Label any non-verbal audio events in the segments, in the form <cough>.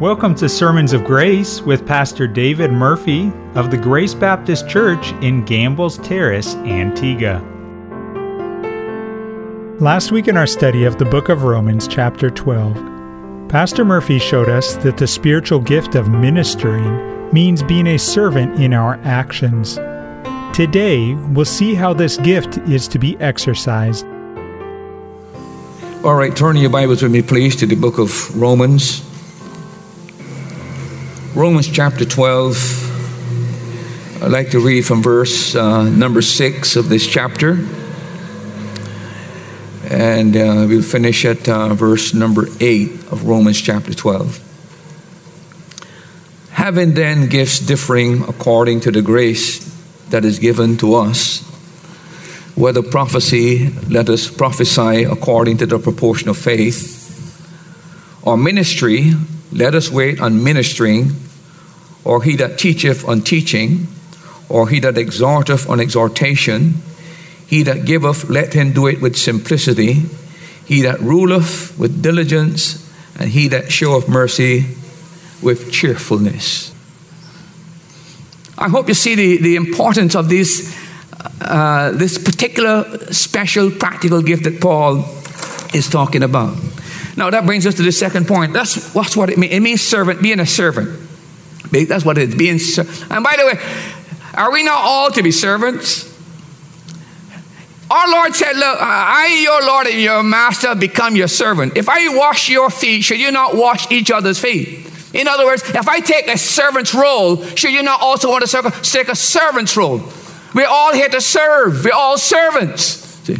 Welcome to Sermons of Grace with Pastor David Murphy of the Grace Baptist Church in Gambles Terrace, Antigua. Last week in our study of the book of Romans, chapter 12, Pastor Murphy showed us that the spiritual gift of ministering means being a servant in our actions. Today, we'll see how this gift is to be exercised. All right, turn your Bibles with me, please, to the book of Romans. Romans chapter 12. I'd like to read from verse uh, number 6 of this chapter. And uh, we'll finish at uh, verse number 8 of Romans chapter 12. Having then gifts differing according to the grace that is given to us, whether prophecy, let us prophesy according to the proportion of faith, or ministry, let us wait on ministering, or he that teacheth on teaching, or he that exhorteth on exhortation, he that giveth, let him do it with simplicity, he that ruleth with diligence, and he that showeth mercy with cheerfulness. I hope you see the, the importance of this, uh, this particular special practical gift that Paul is talking about. Now that brings us to the second point. That's, that's what it means. It means servant, being a servant. That's what it is, being. And by the way, are we not all to be servants? Our Lord said, Look, I, your Lord and your master, become your servant. If I wash your feet, should you not wash each other's feet? In other words, if I take a servant's role, should you not also want to take a servant's role? We're all here to serve. We're all servants. See?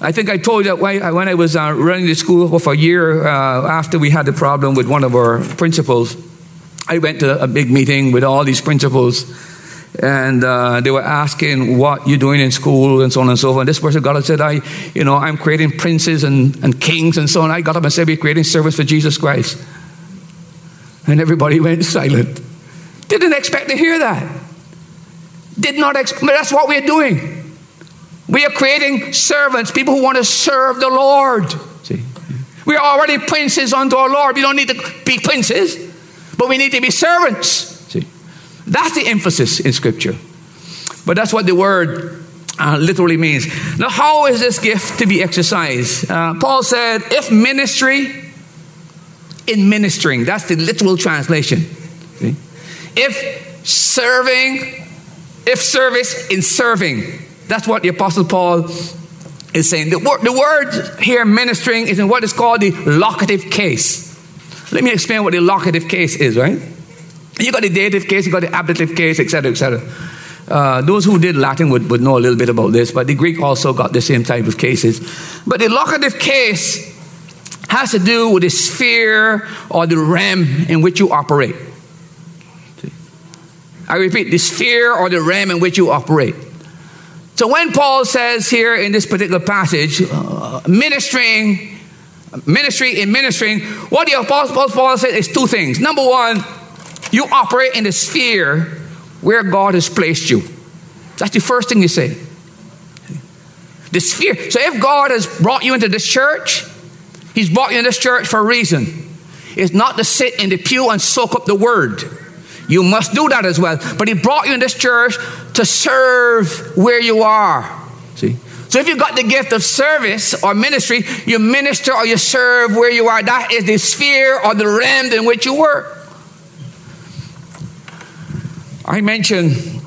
I think I told you that when I was uh, running the school for a year uh, after we had the problem with one of our principals, I went to a big meeting with all these principals and uh, they were asking what you're doing in school and so on and so forth. And this person got up and said, I, you know, I'm creating princes and, and kings and so on. I got up and said, we're creating servants for Jesus Christ. And everybody <laughs> went silent. Didn't expect to hear that. Did not expect, that's what we're doing. We are creating servants, people who want to serve the Lord. See? We are already princes unto our Lord. We don't need to be princes, but we need to be servants. See? That's the emphasis in Scripture. But that's what the word uh, literally means. Now, how is this gift to be exercised? Uh, Paul said, if ministry, in ministering. That's the literal translation. See? If serving, if service in serving. That's what the Apostle Paul is saying. The word, the word here, ministering, is in what is called the locative case. Let me explain what the locative case is, right? You got the dative case, you got the ablative case, etc., etc. Uh, those who did Latin would, would know a little bit about this, but the Greek also got the same type of cases. But the locative case has to do with the sphere or the realm in which you operate. I repeat, the sphere or the realm in which you operate. So when Paul says here in this particular passage, uh, ministering, ministry in ministering, what the Apostle Paul said is two things. Number one, you operate in the sphere where God has placed you. That's the first thing you say. The sphere. So if God has brought you into this church, He's brought you in this church for a reason. It's not to sit in the pew and soak up the word. You must do that as well. But He brought you in this church to serve where you are. See? So if you've got the gift of service or ministry, you minister or you serve where you are. That is the sphere or the realm in which you work. I mentioned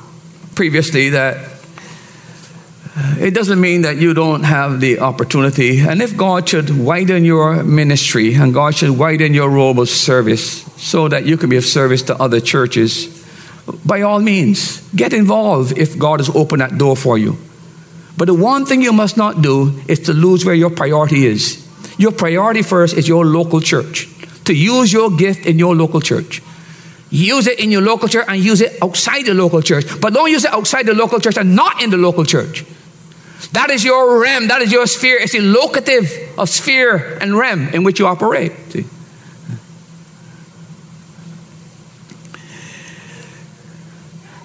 previously that it doesn't mean that you don't have the opportunity. And if God should widen your ministry and God should widen your role of service so that you can be of service to other churches, by all means, get involved if God has opened that door for you. But the one thing you must not do is to lose where your priority is. Your priority first is your local church, to use your gift in your local church. Use it in your local church and use it outside the local church. But don't use it outside the local church and not in the local church. That is your realm. That is your sphere. It's the locative of sphere and realm in which you operate. See?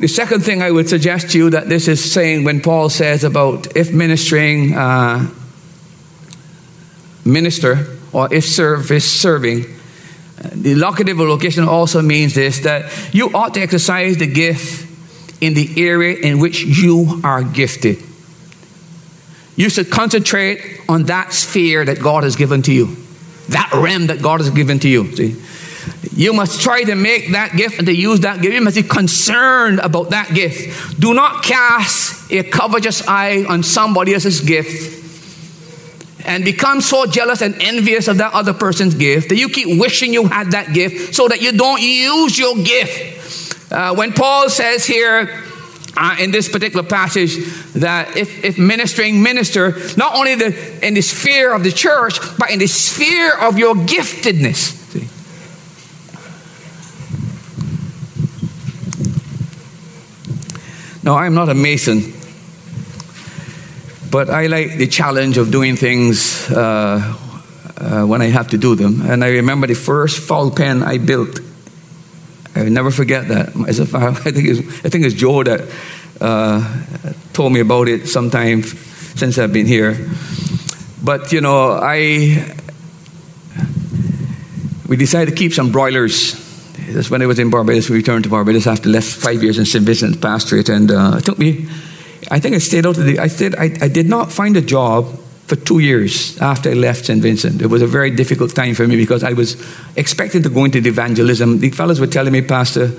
The second thing I would suggest to you that this is saying when Paul says about if ministering, uh, minister, or if service serving, The locative location also means this that you ought to exercise the gift in the area in which you are gifted. You should concentrate on that sphere that God has given to you, that realm that God has given to you. See? You must try to make that gift and to use that gift. You must be concerned about that gift. Do not cast a covetous eye on somebody else's gift and become so jealous and envious of that other person's gift that you keep wishing you had that gift so that you don't use your gift. Uh, when Paul says here, uh, in this particular passage that if, if ministering minister not only the, in the sphere of the church but in the sphere of your giftedness see? Now i'm not a mason but I like the challenge of doing things uh, uh, when I have to do them. And I remember the first fowl pen I built. I never forget that. I, <laughs> I think it's, I think it's Joe that uh, told me about it sometime since I've been here. But you know, I we decided to keep some broilers. That's when I was in Barbados. We returned to Barbados after left five years in St. Vincent pastorate, and uh, it took me I think I stayed out of the, I stayed, I, I did not find a job for two years after I left St. Vincent. It was a very difficult time for me because I was expecting to go into the evangelism. The fellows were telling me, Pastor,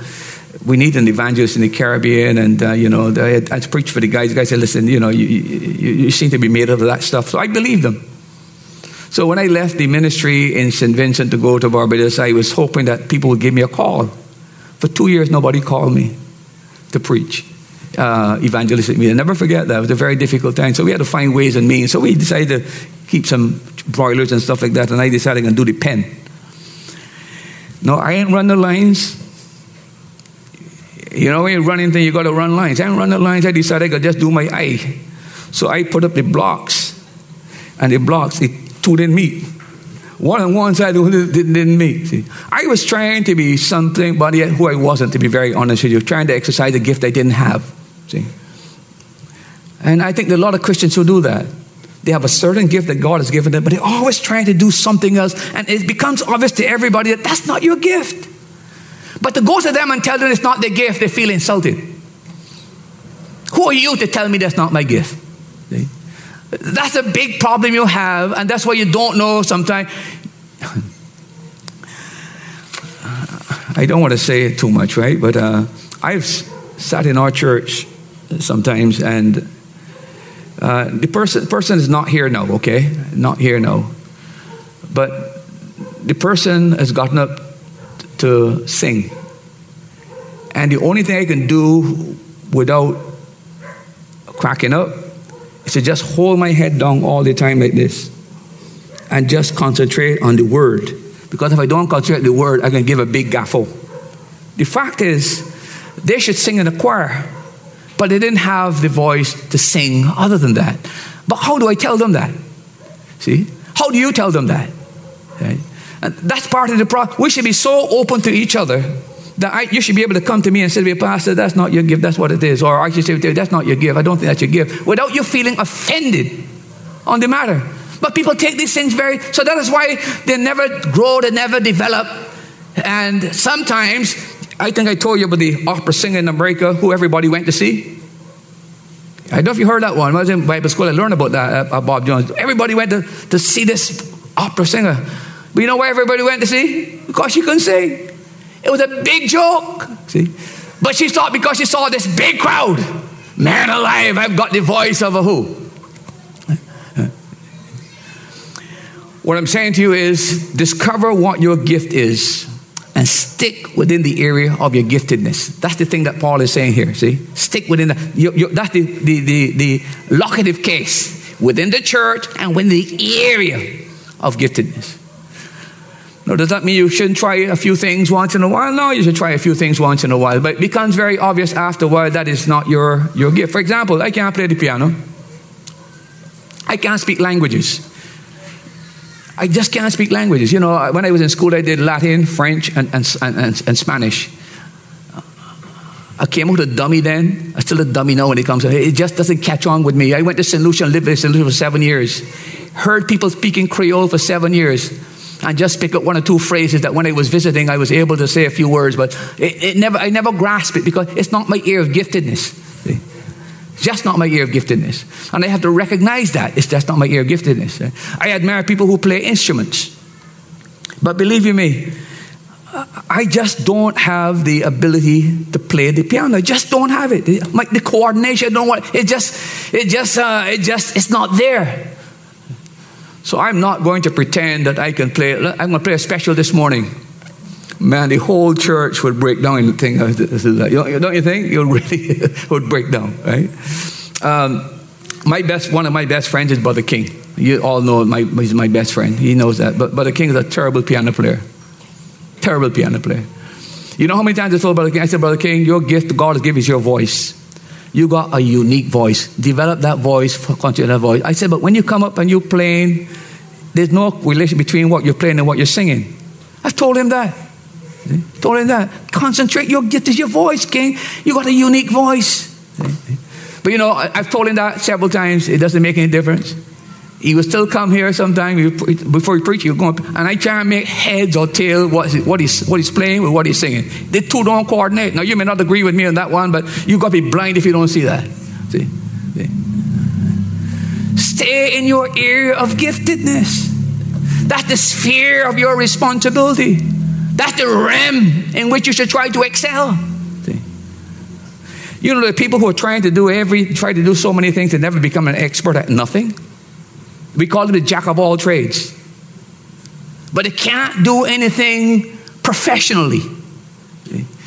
we need an evangelist in the Caribbean, and uh, you know, I had, I'd preached for the guys. The guys said, "Listen, you know, you, you, you seem to be made of that stuff." So I believed them. So when I left the ministry in St. Vincent to go to Barbados, I was hoping that people would give me a call. For two years, nobody called me to preach uh, evangelistic meeting. Never forget that. It was a very difficult time. So we had to find ways and means. So we decided to keep some broilers and stuff like that. And I decided I'm going to do the pen. No, I ain't run the lines. You know, when you run anything, you got to run lines. I ain't run the lines. I decided I could just do my eye. So I put up the blocks. And the blocks, it two didn't meet. One on one side didn't, didn't meet. See, I was trying to be something, but yet who I wasn't, to be very honest with you. Trying to exercise a gift I didn't have. See? And I think a lot of Christians who do that. They have a certain gift that God has given them, but they're always trying to do something else. And it becomes obvious to everybody that that's not your gift. But to go to them and tell them it's not their gift, they feel insulted. Who are you to tell me that's not my gift? That's a big problem you have, and that's why you don't know sometimes. I don't want to say it too much, right? But uh, I've sat in our church sometimes, and uh, the person person is not here now, okay? Not here now. But the person has gotten up to sing. And the only thing I can do without cracking up is to just hold my head down all the time like this and just concentrate on the word. Because if I don't concentrate on the word, I can give a big gaffle. The fact is, they should sing in a choir but they didn't have the voice to sing other than that. But how do I tell them that? See? How do you tell them that? Okay? And that's part of the problem. We should be so open to each other that I, you should be able to come to me and say Pastor, that's not your gift, that's what it is. Or I should say that's not your gift, I don't think that's your gift, without you feeling offended on the matter. But people take these things very, so that is why they never grow, they never develop. And sometimes I think I told you about the opera singer in America who everybody went to see. I don't know if you heard that one. I was in Bible school. I learned about that, uh, Bob Jones. Everybody went to, to see this opera singer. But you know why everybody went to see? Because she couldn't sing. It was a big joke. See? But she thought because she saw this big crowd, man alive, I've got the voice of a who? What I'm saying to you is discover what your gift is and stick within the area of your giftedness. That's the thing that Paul is saying here. See, stick within you, that's the, the, the, the locative case within the church and within the area of giftedness. Now, does that mean you shouldn't try a few things once in a while? No, you should try a few things once in a while, but it becomes very obvious after a while that is not your, your gift. For example, I can't play the piano. I can't speak languages. I just can't speak languages. You know, when I was in school, I did Latin, French, and, and, and, and Spanish. I came out a dummy then. I'm still a dummy now when it comes to it. It just doesn't catch on with me. I went to St. Lucia and lived in St. Lucia for seven years. Heard people speaking Creole for seven years. And just pick up one or two phrases that when I was visiting, I was able to say a few words, but it, it never, I never grasp it because it's not my ear of giftedness. See? just not my ear of giftedness. And I have to recognize that. It's just not my ear of giftedness. I admire people who play instruments. But believe you me, I just don't have the ability to play the piano. I just don't have it. My, the coordination, I don't want it. Just, it just, uh, it just, it's not there. So I'm not going to pretend that I can play. I'm going to play a special this morning. Man, the whole church would break down think, don't you think? <laughs> You really <laughs> would break down, right? Um, my best, one of my best friends is Brother King. You all know my, he's my best friend. He knows that. But Brother King is a terrible piano player. Terrible piano player. You know how many times I told Brother King, I said, Brother King, your gift God has given is your voice. You got a unique voice. Develop that voice, for continue that voice. I said, but when you come up and you're playing, there's no relation between what you're playing and what you're singing. I've told him that. Told him that. Concentrate. Your gift is your voice, King. You got a unique voice. But you know, I've told him that several times. It doesn't make any difference. He will still come here sometime before he preach. He'll go up, and I try and make heads or tail what, what, he's, what he's playing with what he's singing. The two don't coordinate. Now, you may not agree with me on that one, but you've got to be blind if you don't see that. See? see? Stay in your area of giftedness. That's the sphere of your responsibility. That's the realm in which you should try to excel. See? You know, the people who are trying to do every, try to do so many things and never become an expert at nothing. We call them the jack of all trades. But they can't do anything professionally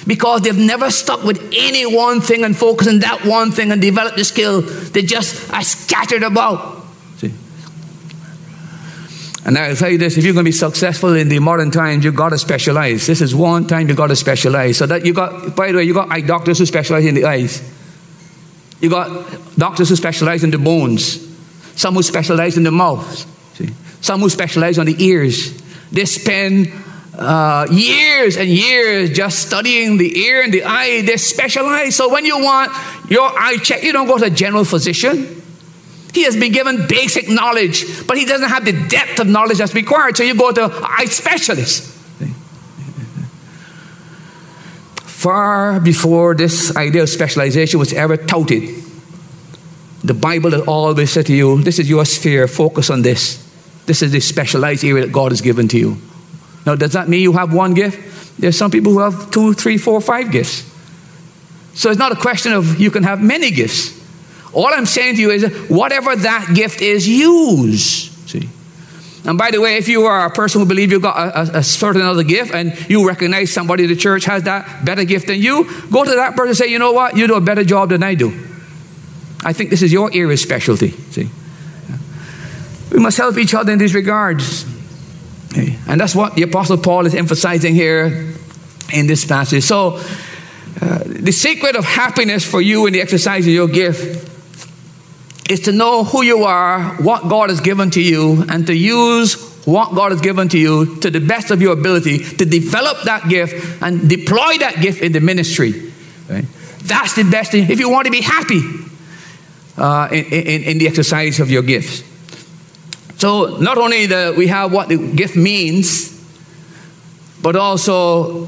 because they've never stuck with any one thing and focus on that one thing and develop the skill. They just are scattered about. See? And I'll tell you this if you're going to be successful in the modern times, you've got to specialize. This is one time you've got to specialize. So that you got, by the way, you got eye doctors who specialize in the eyes. You got doctors who specialize in the bones. Some who specialize in the mouth. See? Some who specialize on the ears. They spend uh, years and years just studying the ear and the eye. They specialize. So when you want your eye check, you don't go to a general physician. He has been given basic knowledge, but he doesn't have the depth of knowledge that's required. So you go to eye specialist. Far before this idea of specialization was ever touted, the Bible has always said to you, this is your sphere, focus on this. This is the specialized area that God has given to you. Now, does that mean you have one gift? There's some people who have two, three, four, five gifts. So it's not a question of you can have many gifts. All I'm saying to you is whatever that gift is, use. See? And by the way, if you are a person who believes you've got a, a, a, certain other gift and you recognize somebody in the church has that better gift than you, go to that person and say, you know what, you do a better job than I do. I think this is your of specialty. See? We must help each other in these regards. And that's what the Apostle Paul is emphasizing here in this passage. So, uh, the secret of happiness for you in the exercise of your gift is to know who you are, what God has given to you, and to use what God has given to you to the best of your ability to develop that gift and deploy that gift in the ministry. Right? That's the best thing. If you want to be happy, uh, in, in, in, the exercise of your gifts. So not only the, we have what the gift means, but also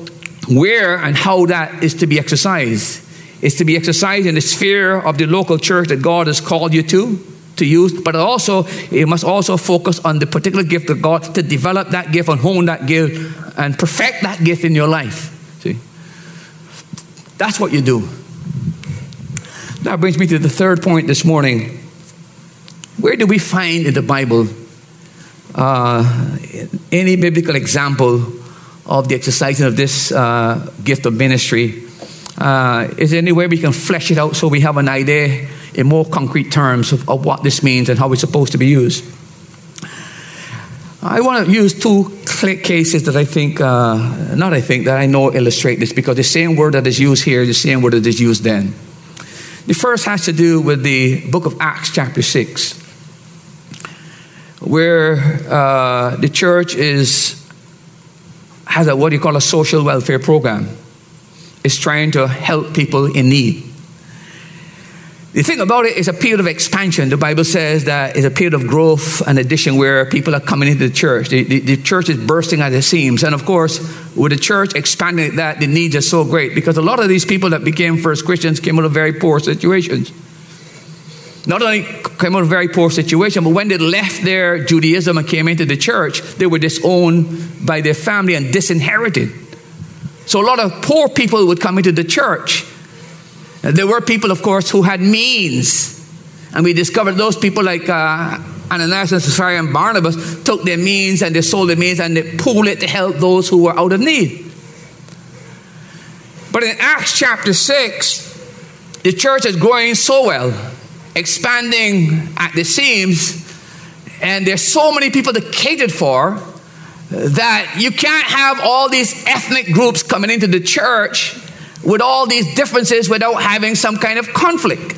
where and how that is to be exercised. It's to be exercised in the sphere of the local church that God has called you to to use, but also you must also focus on the particular gift of God to develop that gift and hone that gift and perfect that gift in your life. See, that's what you do. That brings me to the third point this morning. Where do we find in the Bible uh, any biblical example of the exercising of this uh, gift of ministry? Uh, is there any way we can flesh it out so we have an idea in more concrete terms of, of what this means and how it's supposed to be used? I want to use two cases that I think, uh, not I think, that I know illustrate this because the same word that is used here is the same word that is used then. The first has to do with the book of Acts, chapter 6, where uh, the church is has a what do you call a social welfare program. It's trying to help people in need. The thing about it is a period of expansion. The Bible says that it's a period of growth and addition where people are coming into the church. The, the, the church is bursting at the seams. And of course, with the church expanding that, the needs are so great because a lot of these people that became first Christians came out of very poor situations. Not only came out of very poor situation, but when they left their Judaism and came into the church, they were disowned by their family and disinherited. So a lot of poor people would come into the church there were people, of course, who had means. And we discovered those people like uh, Ananias and Sapphira and Barnabas took their means and they sold their means and they pooled it to help those who were out of need. But in Acts chapter 6, the church is growing so well, expanding at the seams, and there's so many people to cater for that you can't have all these ethnic groups coming into the church with all these differences without having some kind of conflict.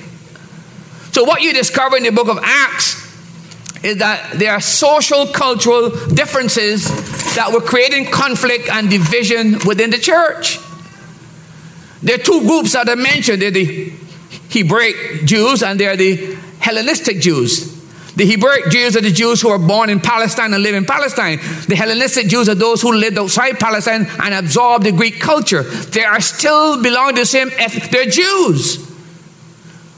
So, what you discover in the book of Acts is that there are social, cultural differences that were creating conflict and division within the church. There are two groups that are mentioned they're the Hebraic Jews and they're the Hellenistic Jews. The Hebraic Jews are the Jews who are born in Palestine and live in Palestine. The Hellenistic Jews are those who lived outside Palestine and absorbed the Greek culture. They are still belong to the same ethnic, they're Jews.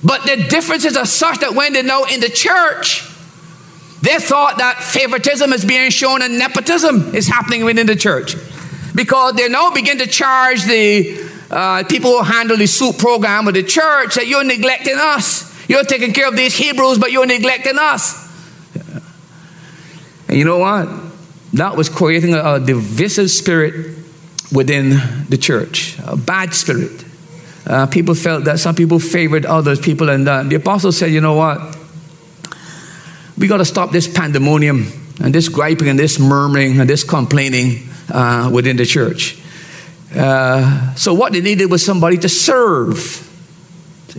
But the differences are such that when they're now in the church, they thought that favoritism is being shown and nepotism is happening within the church. Because they now begin to charge the uh, people who handle the soup program of the church that you're neglecting us. You're taking care of these Hebrews, but you're neglecting us. And you know what? That was creating a, divisive spirit within the church, a bad spirit. Uh, people felt that some people favored others, people, and uh, the apostle said, you know what? We got to stop this pandemonium and this griping and this murmuring and this complaining uh, within the church. Uh, so, what they needed was somebody to serve.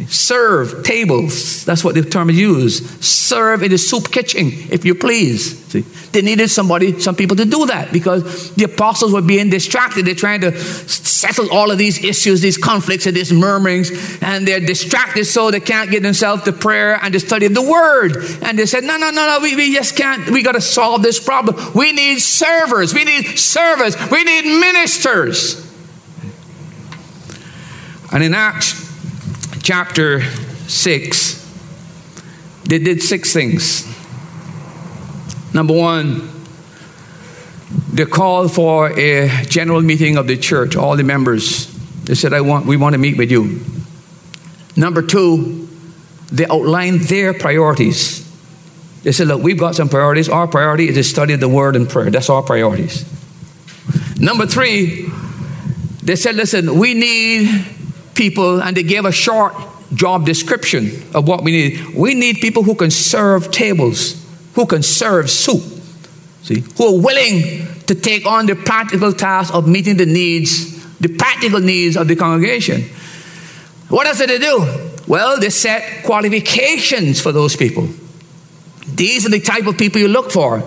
Serve tables. That's what the term is used. Serve in the soup kitchen, if you please. See, they needed somebody, some people to do that because the apostles were being distracted. They're trying to settle all of these issues, these conflicts, and these murmurings, and they're distracted so they can't get themselves to prayer and to study of the word. And they said, No, no, no, no, we, we just can't. We got to solve this problem. We need servers. We need servants. We need ministers. And in Acts chapter 6, they did six things. Number one, they called for a general meeting of the church, all the members. They said, I want, we want to meet with you. Number two, they outlined their priorities. They said, Look, we've got some priorities. Our priority is to study the word and prayer. That's our priorities. Number three, they said, Listen, we need people, and they gave a short job description of what we need. We need people who can serve tables, who can serve soup, see, who are willing to take on the practical task of meeting the needs, the practical needs of the congregation. What else did they do? Well, they set qualifications for those people. These are the type of people you look for.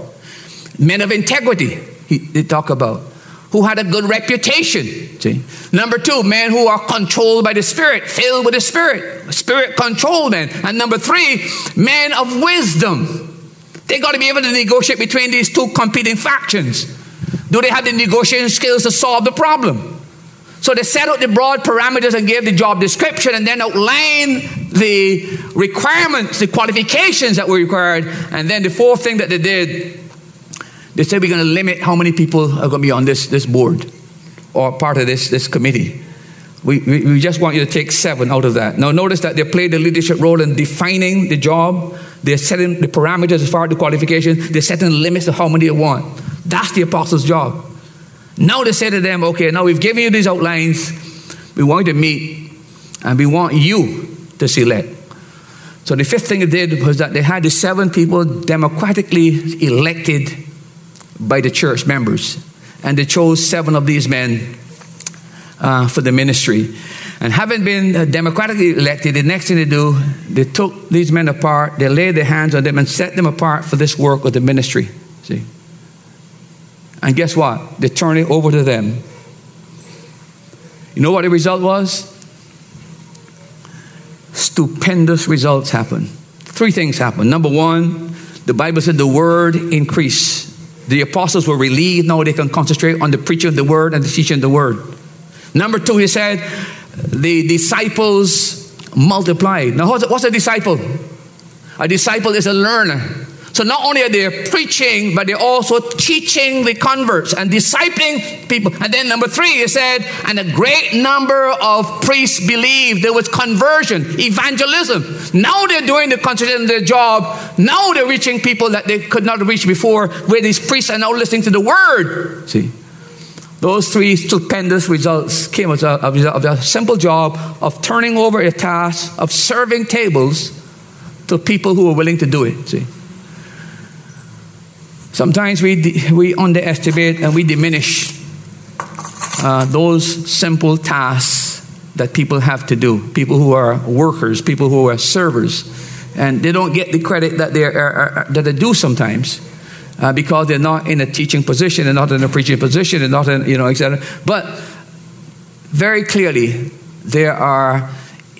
Men of integrity, they talk about who had a good reputation. See? Number two, men who are controlled by the Spirit, filled with the Spirit, Spirit controlled men. And number three, men of wisdom. They got to be able to negotiate between these two competing factions. Do they have the negotiating skills to solve the problem? So they set out the broad parameters and gave the job description and then outlined the requirements, the qualifications that were required. And then the fourth thing that they did they said we're going to limit how many people are going to be on this, this board or part of this, this committee. We, we, we, just want you to take seven out of that. Now, notice that they played the leadership role in defining the job. They're setting the parameters as far as the qualifications. They're setting limits of how many they want. That's the apostles' job. Now they say to them, okay, now we've given you these outlines. We want you to meet, and we want you to select. So the fifth thing they did was that they had the seven people democratically elected by the church members. And they chose seven of these men uh, for the ministry. And having been uh, democratically elected, the next thing they do, they took these men apart, they laid their hands on them and set them apart for this work of the ministry. See? And guess what? They turned it over to them. You know what the result was? stupendous results happen. Three things happen. Number one, the Bible said the word increased. The apostles were relieved. Now they can concentrate on the preaching of the word and the teaching of the word. Number two, he said, the disciples multiplied. Now, what's a disciple? A disciple is a learner. So not only are they preaching, but they're also teaching the converts and discipling people. And then number three, he said, and a great number of priests believed. There was conversion, evangelism. Now they're doing the concentrating their job. Now they're reaching people that they could not reach before, where these priests are now listening to the word. See? Those three stupendous results came as a, result of a simple job of turning over a task of serving tables to people who were willing to do it. See? Sometimes we, we underestimate and we diminish uh, those simple tasks that people have to do. People who are workers, people who are servers, and they don't get the credit that they are, that they do sometimes. Uh, because they're not in a teaching position, they're not in a preaching position, they're not in, you know, etc. But very clearly, they are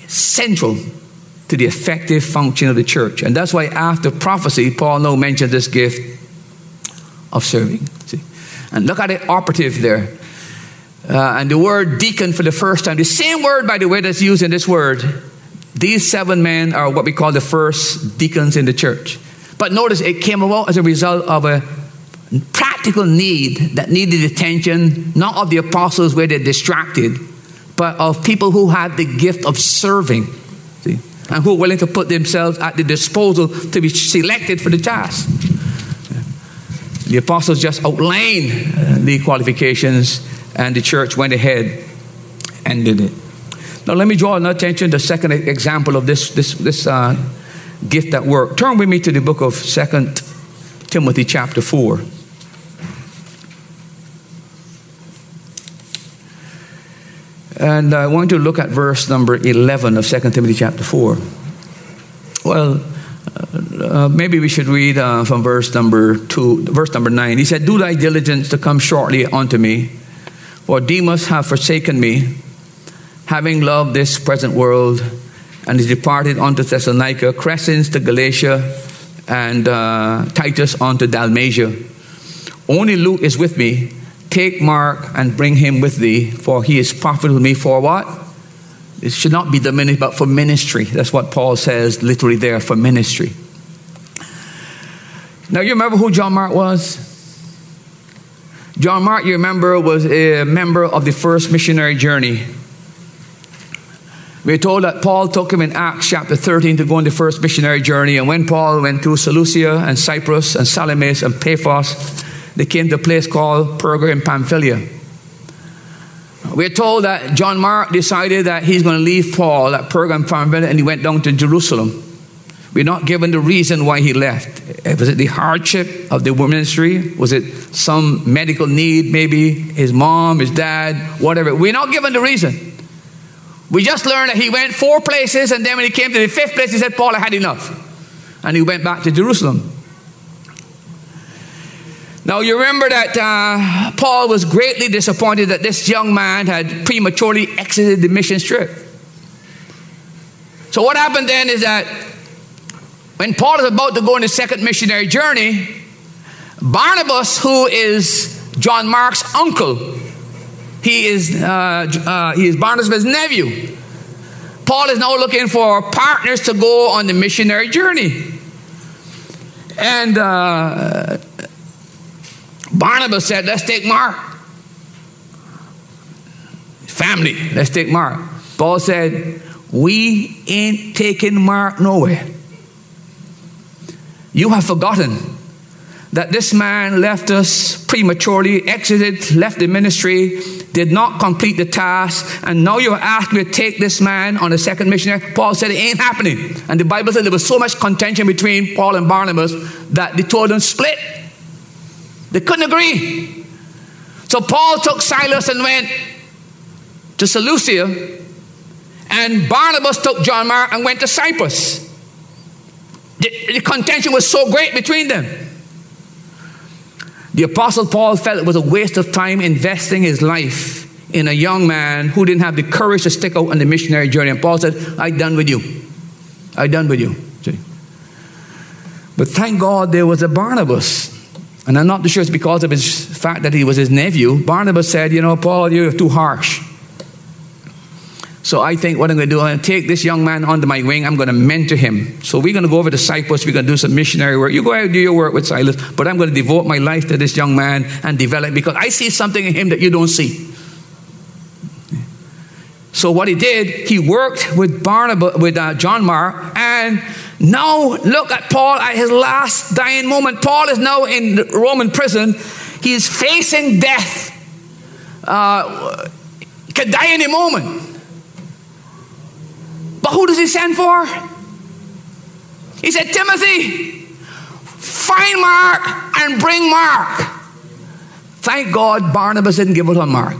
central to the effective function of the church. And that's why after prophecy, Paul now mentioned this gift of serving. See? And look at the operative there. Uh, and the word deacon for the first time, the same word, by the way, that's used in this word. These seven men are what we call the first deacons in the church. But notice it came about as a result of a practical need that needed attention, not of the apostles where they're distracted, but of people who had the gift of serving. See? And who are willing to put themselves at the disposal to be selected for the task. The apostles just outlined the qualifications, and the church went ahead and did it. Now, let me draw your attention to the second example of this, this, this uh, gift at work. Turn with me to the book of Second Timothy, chapter 4. And I want to look at verse number 11 of 2 Timothy chapter 4. Well, maybe we should read uh, from verse number two, verse number nine. He said, "Do thy diligence to come shortly unto me, for Demas have forsaken me, having loved this present world, and is departed unto Thessalonica, Crescens to Galatia, and uh, Titus unto Dalmatia. Only Luke is with me. Take Mark and bring him with thee, for he is profitable to me for what." It should not be diminished, but for ministry. That's what Paul says literally there for ministry. Now, you remember who John Mark was? John Mark, you remember, was a member of the first missionary journey. We're told that Paul took him in Acts chapter 13 to go on the first missionary journey. And when Paul went through Seleucia and Cyprus and Salamis and Paphos, they came to a place called Perga in Pamphylia. We're told that John Mark decided that he's going to leave Paul at Pergamum Pamphylia and he went down to Jerusalem. We're not given the reason why he left. Was it the hardship of the ministry? Was it some medical need, maybe? His mom, his dad, whatever. We're not given the reason. We just learned that he went four places and then when he came to the fifth place, he said, Paul, I had enough. And he went back to Jerusalem. Now, you remember that uh, Paul was greatly disappointed that this young man had prematurely exited the mission trip. So, what happened then is that when Paul is about to go on his second missionary journey, Barnabas, who is John Mark's uncle, he is, uh, uh, he is Barnabas' nephew. Paul is now looking for partners to go on the missionary journey. And uh, Barnabas said, Let's take Mark. Family, let's take Mark. Paul said, We ain't taking Mark nowhere. You have forgotten that this man left us prematurely, exited, left the ministry, did not complete the task, and now you're asking me to take this man on a second missionary. Paul said it ain't happening. And the Bible said there was so much contention between Paul and Barnabas that the two of them split. They couldn't agree. So Paul took Silas and went to Seleucia, and Barnabas took John Mark and went to Cyprus. The, the contention was so great between them. The Apostle Paul felt it was a waste of time investing his life in a young man who didn't have the courage to stick out on the missionary journey. And Paul said, I'm done with you. I done with you. See? But thank God there was a Barnabas. And I'm not sure it's because of his fact that he was his nephew. Barnabas said, You know, Paul, you're too harsh. So I think what I'm going to do, I'm going to take this young man under my wing. I'm going to mentor him. So we're going to go over to Cyprus. We're going to do some missionary work. You go out and do your work with Silas, but I'm going to devote my life to this young man and develop because I see something in him that you don't see. So what he did, he worked with Barnabas, with uh, John Mark, and now look at Paul at his last dying moment. Paul is now in Roman prison. He is facing death. Uh, could die any moment. Who does he send for? He said, Timothy, find Mark and bring Mark. Thank God Barnabas didn't give it on Mark.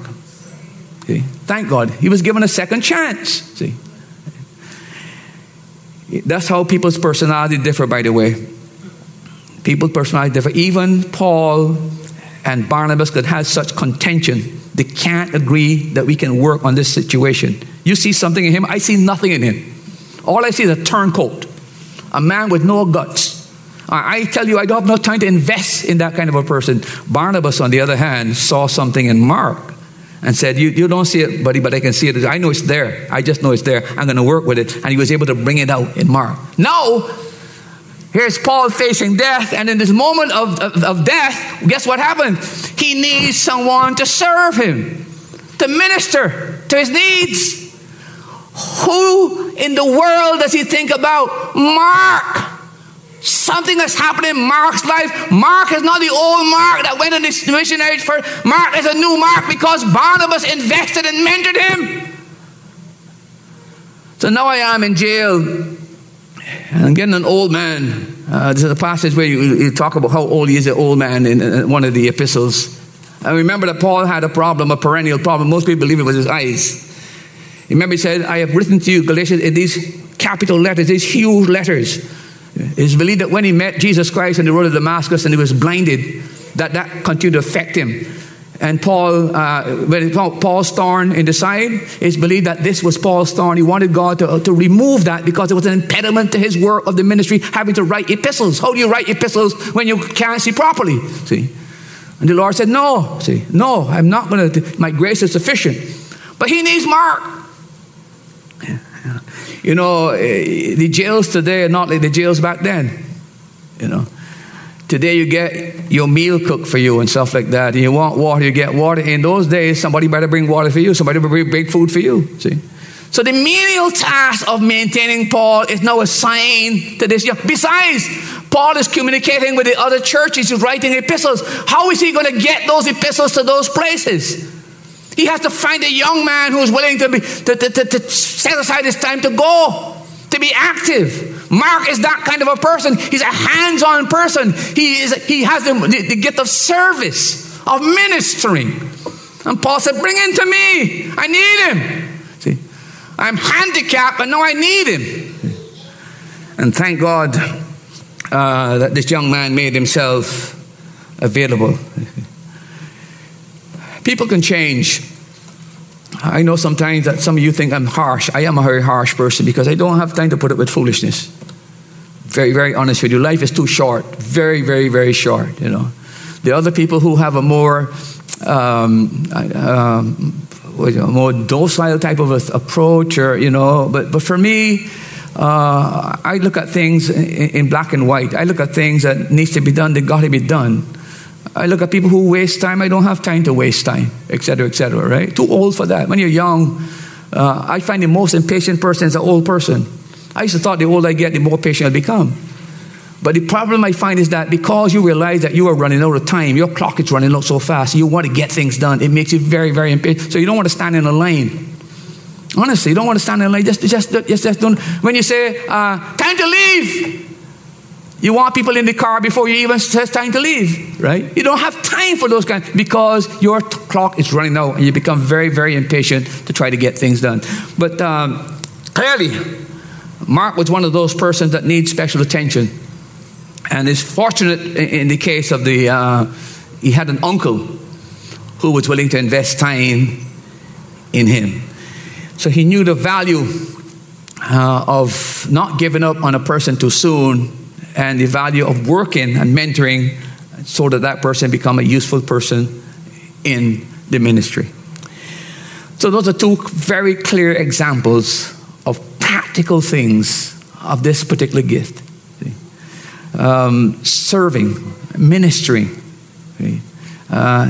See? Thank God. He was given a second chance. See? That's how people's personality differ, by the way. People's personality differ. Even Paul and Barnabas could have such contention. They can't agree that we can work on this situation. You see something in him, I see nothing in him. All I see is a turncoat, a man with no guts. I tell you, I don't have no time to invest in that kind of a person. Barnabas, on the other hand, saw something in Mark and said, you, you don't see it, buddy, but I can see it. I know it's there. I just know it's there. I'm going to work with it. And he was able to bring it out in Mark. Now, here's Paul facing death. And in this moment of, of, of death, guess what happened? He needs someone to serve him, to minister to his needs. Who in the world does he think about? Mark. Something has happened in Mark's life. Mark is not the old Mark that went on this missionary first. Mark is a new Mark because Barnabas invested and mentored him. So now I am in jail. And I'm getting an old man. Uh, there's a passage where you, you, talk about how old he is, an old man, in, in one of the epistles. I remember that Paul had a problem, a perennial problem. Most people believe it was his eyes. Remember, he said, I have written to you, Galatians, in these capital letters, these huge letters it's believed that when he met Jesus Christ on the road to Damascus and he was blinded, that that continued to affect him. And Paul, uh, when Paul's thorn in the side, it's believed that this was Paul's thorn. He wanted God to, to remove that because it was an impediment to his work of the ministry, having to write epistles. How do you write epistles when you can't see properly? See? And the Lord said, No, see, no, I'm not going to, my grace is sufficient. But he needs Mark. You know, eh, the jails today are not like the jails back then. You know, today you get your meal cooked for you and stuff like that. And you want water, you get water. In those days, somebody better bring water for you. Somebody better bring food for you. See. So the menial task of maintaining Paul is now assigned to this. Besides, Paul is communicating with the other churches. He's writing epistles. How is he going to get those epistles to those places? He has to find a young man who's willing to, be, to, to, to, to set aside his time to go, to be active. Mark is that kind of a person. He's a hands on person. He, is, he has the, the, the gift of service, of ministering. And Paul said, Bring him to me. I need him. See, I'm handicapped, but now I need him. And thank God uh, that this young man made himself available. People can change. I know sometimes that some of you think I'm harsh. I am a very harsh person because I don't have time to put up with foolishness. Very, very honest with you. Life is too short. Very, very, very short, you know. The other people who have a more um, um, a more docile type of approach, or you know. But but for me, uh, I look at things in, in, black and white. I look at things that needs to be done. That got to be done. I look at people who waste time. I don't have time to waste time, etc., etc. right? Too old for that. When you're young, uh, I find the most impatient person is an old person. I used to thought the older I get, the more patient I become. But the problem I find is that because you realize that you are running out of time, your clock is running out so fast, you want to get things done. It makes you very, very impatient. So you don't want to stand in a lane. Honestly, you don't want to stand in a lane. Just, just, just, just don't. When you say, uh, time to leave, you want people in the car before you even says time to leave, right? You don't have time for those kinds because your t- clock is running out and you become very, very impatient to try to get things done. But um, clearly, Mark was one of those persons that needs special attention, and is fortunate in the case of the uh, he had an uncle who was willing to invest time in him. So he knew the value uh, of not giving up on a person too soon and the value of working and mentoring so that that person become a useful person in the ministry. So those are two very clear examples of practical things of this particular gift. Um, serving, ministering, uh,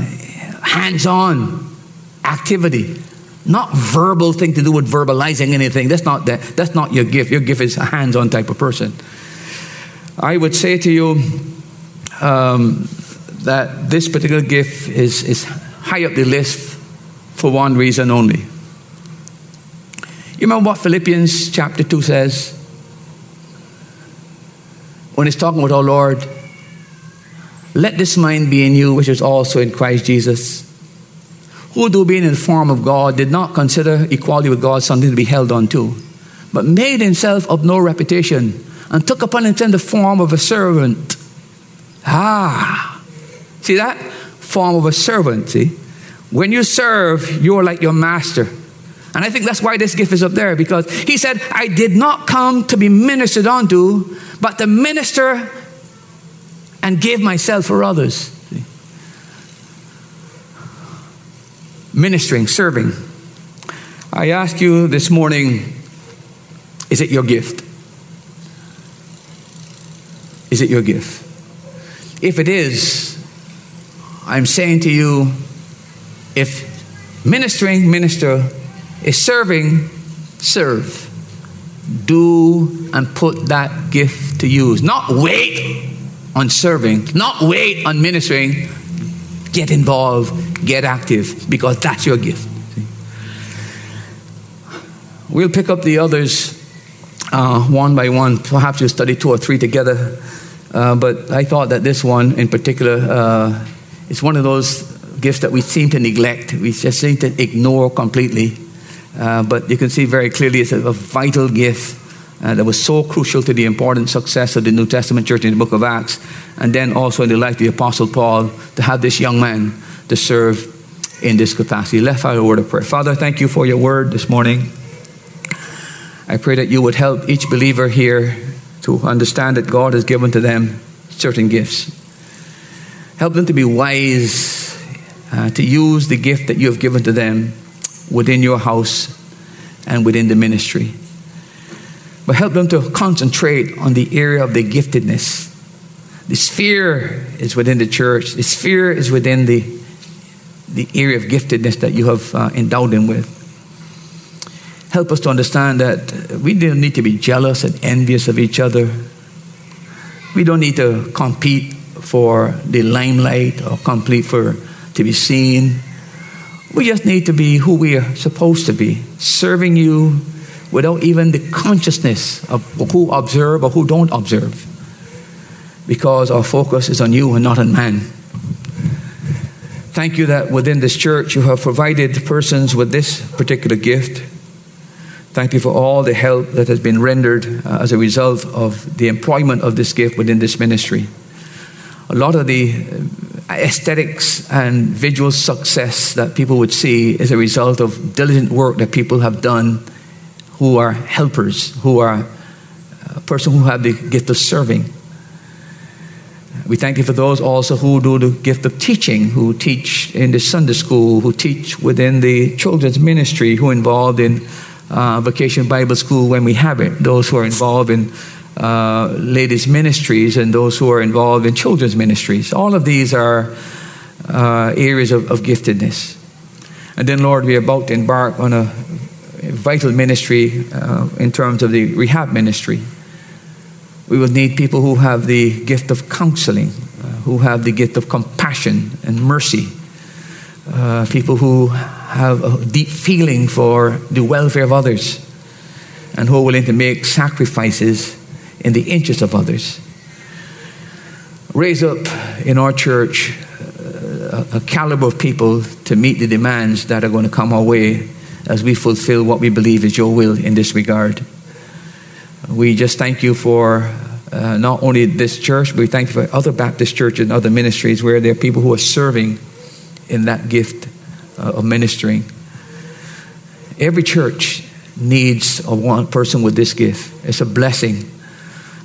hands-on activity, not verbal thing to do with verbalizing anything. That's not that. That's not your gift. Your gift is a hands-on type of person. I would say to you um, that this particular gift is, is high up the list for one reason only. You remember what Philippians chapter 2 says? When he's talking with our Lord, let this mind be in you, which is also in Christ Jesus, who, though being in the form of God, did not consider equality with God something to be held on to, but made himself of no reputation, and took upon himself the form of a servant. Ah, see that? Form of a servant, see? When you serve, you're like your master. And I think that's why this gift is up there, because he said, I did not come to be ministered unto, but to minister and give myself for others. Ministering, serving. I ask you this morning is it your gift? Is it your gift? If it is, I'm saying to you, if ministering, minister, is serving, serve. Do and put that gift to use. Not wait on serving, not wait on ministering. Get involved, get active, because that's your gift. We'll pick up the others uh, one by one. Perhaps you'll study two or three together. Uh, but I thought that this one in particular uh, is one of those gifts that we seem to neglect. We just seem to ignore completely. Uh, but you can see very clearly it's a, a vital gift uh, that was so crucial to the important success of the New Testament church in the book of Acts, and then also in the life of the Apostle Paul to have this young man to serve in this capacity. Let's have a word of prayer. Father, thank you for your word this morning. I pray that you would help each believer here to understand that God has given to them certain gifts. Help them to be wise, uh, to use the gift that you have given to them within your house and within the ministry but help them to concentrate on the area of the giftedness. The sphere is within the church, the sphere is within the, the area of giftedness that you have uh, endowed them with. Help us to understand that we don't need to be jealous and envious of each other. We don't need to compete for the limelight or compete for to be seen. We just need to be who we are supposed to be, serving you without even the consciousness of who observe or who don't observe. Because our focus is on you and not on man. Thank you that within this church you have provided persons with this particular gift. Thank you for all the help that has been rendered uh, as a result of the employment of this gift within this ministry. A lot of the uh, aesthetics and visual success that people would see is a result of diligent work that people have done who are helpers, who are a person who have the gift of serving. We thank you for those also who do the gift of teaching, who teach in the Sunday school, who teach within the children's ministry, who are involved in uh, vacation Bible school when we have it, those who are involved in uh, ladies' ministries, and those who are involved in children's ministries. All of these are uh, areas of, of giftedness. And then, Lord, we are about to embark on a vital ministry uh, in terms of the rehab ministry. We will need people who have the gift of counseling, uh, who have the gift of compassion and mercy, uh, people who have a deep feeling for the welfare of others, and who are willing to make sacrifices in the interest of others. Raise up in our church uh, a, a caliber of people to meet the demands that are going to come our way as we fulfill what we believe is your will in this regard. We just thank you for uh, not only this church, but we thank you for other Baptist churches and other ministries where there are people who are serving in that gift of ministering. Every church needs a one person with this gift. It's a blessing,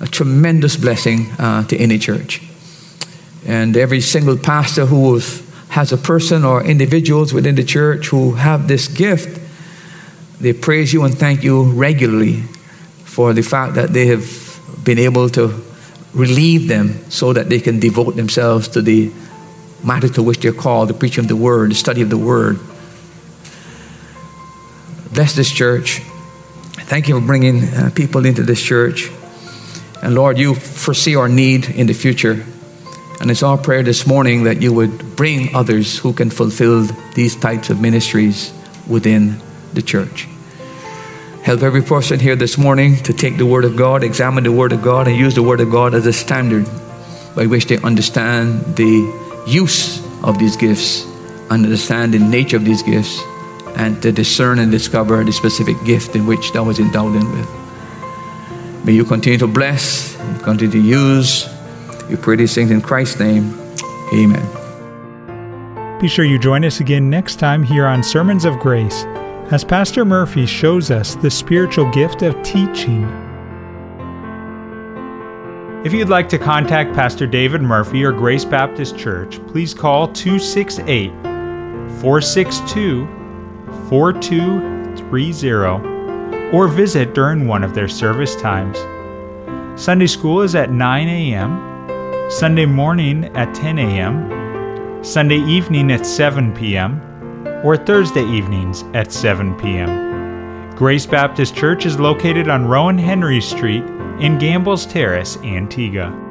a tremendous blessing uh, to any church. And every single pastor who has a person or individuals within the church who have this gift, they praise you and thank you regularly for the fact that they have been able to relieve them so that they can devote themselves to the matter to which they're called the preaching of the word, the study of the word. Bless this church. Thank you for bringing uh, people into this church. And Lord, you foresee our need in the future. And it's our prayer this morning that you would bring others who can fulfill these types of ministries within the church. Help every person here this morning to take the Word of God, examine the Word of God, and use the Word of God as a standard by which they understand the use of these gifts, understand the nature of these gifts, and to discern and discover the specific gift in which thou was endowed in with. May you continue to bless, continue to use. We pray these things in Christ's name. Amen. Be sure you join us again next time here on Sermons of Grace as Pastor Murphy shows us the spiritual gift of teaching. If you'd like to contact Pastor David Murphy or Grace Baptist Church, please call 268 462 4230 or visit during one of their service times. Sunday school is at 9 a.m., Sunday morning at 10 a.m., Sunday evening at 7 p.m., or Thursday evenings at 7 p.m. Grace Baptist Church is located on Rowan Henry Street in Gambles Terrace, Antigua.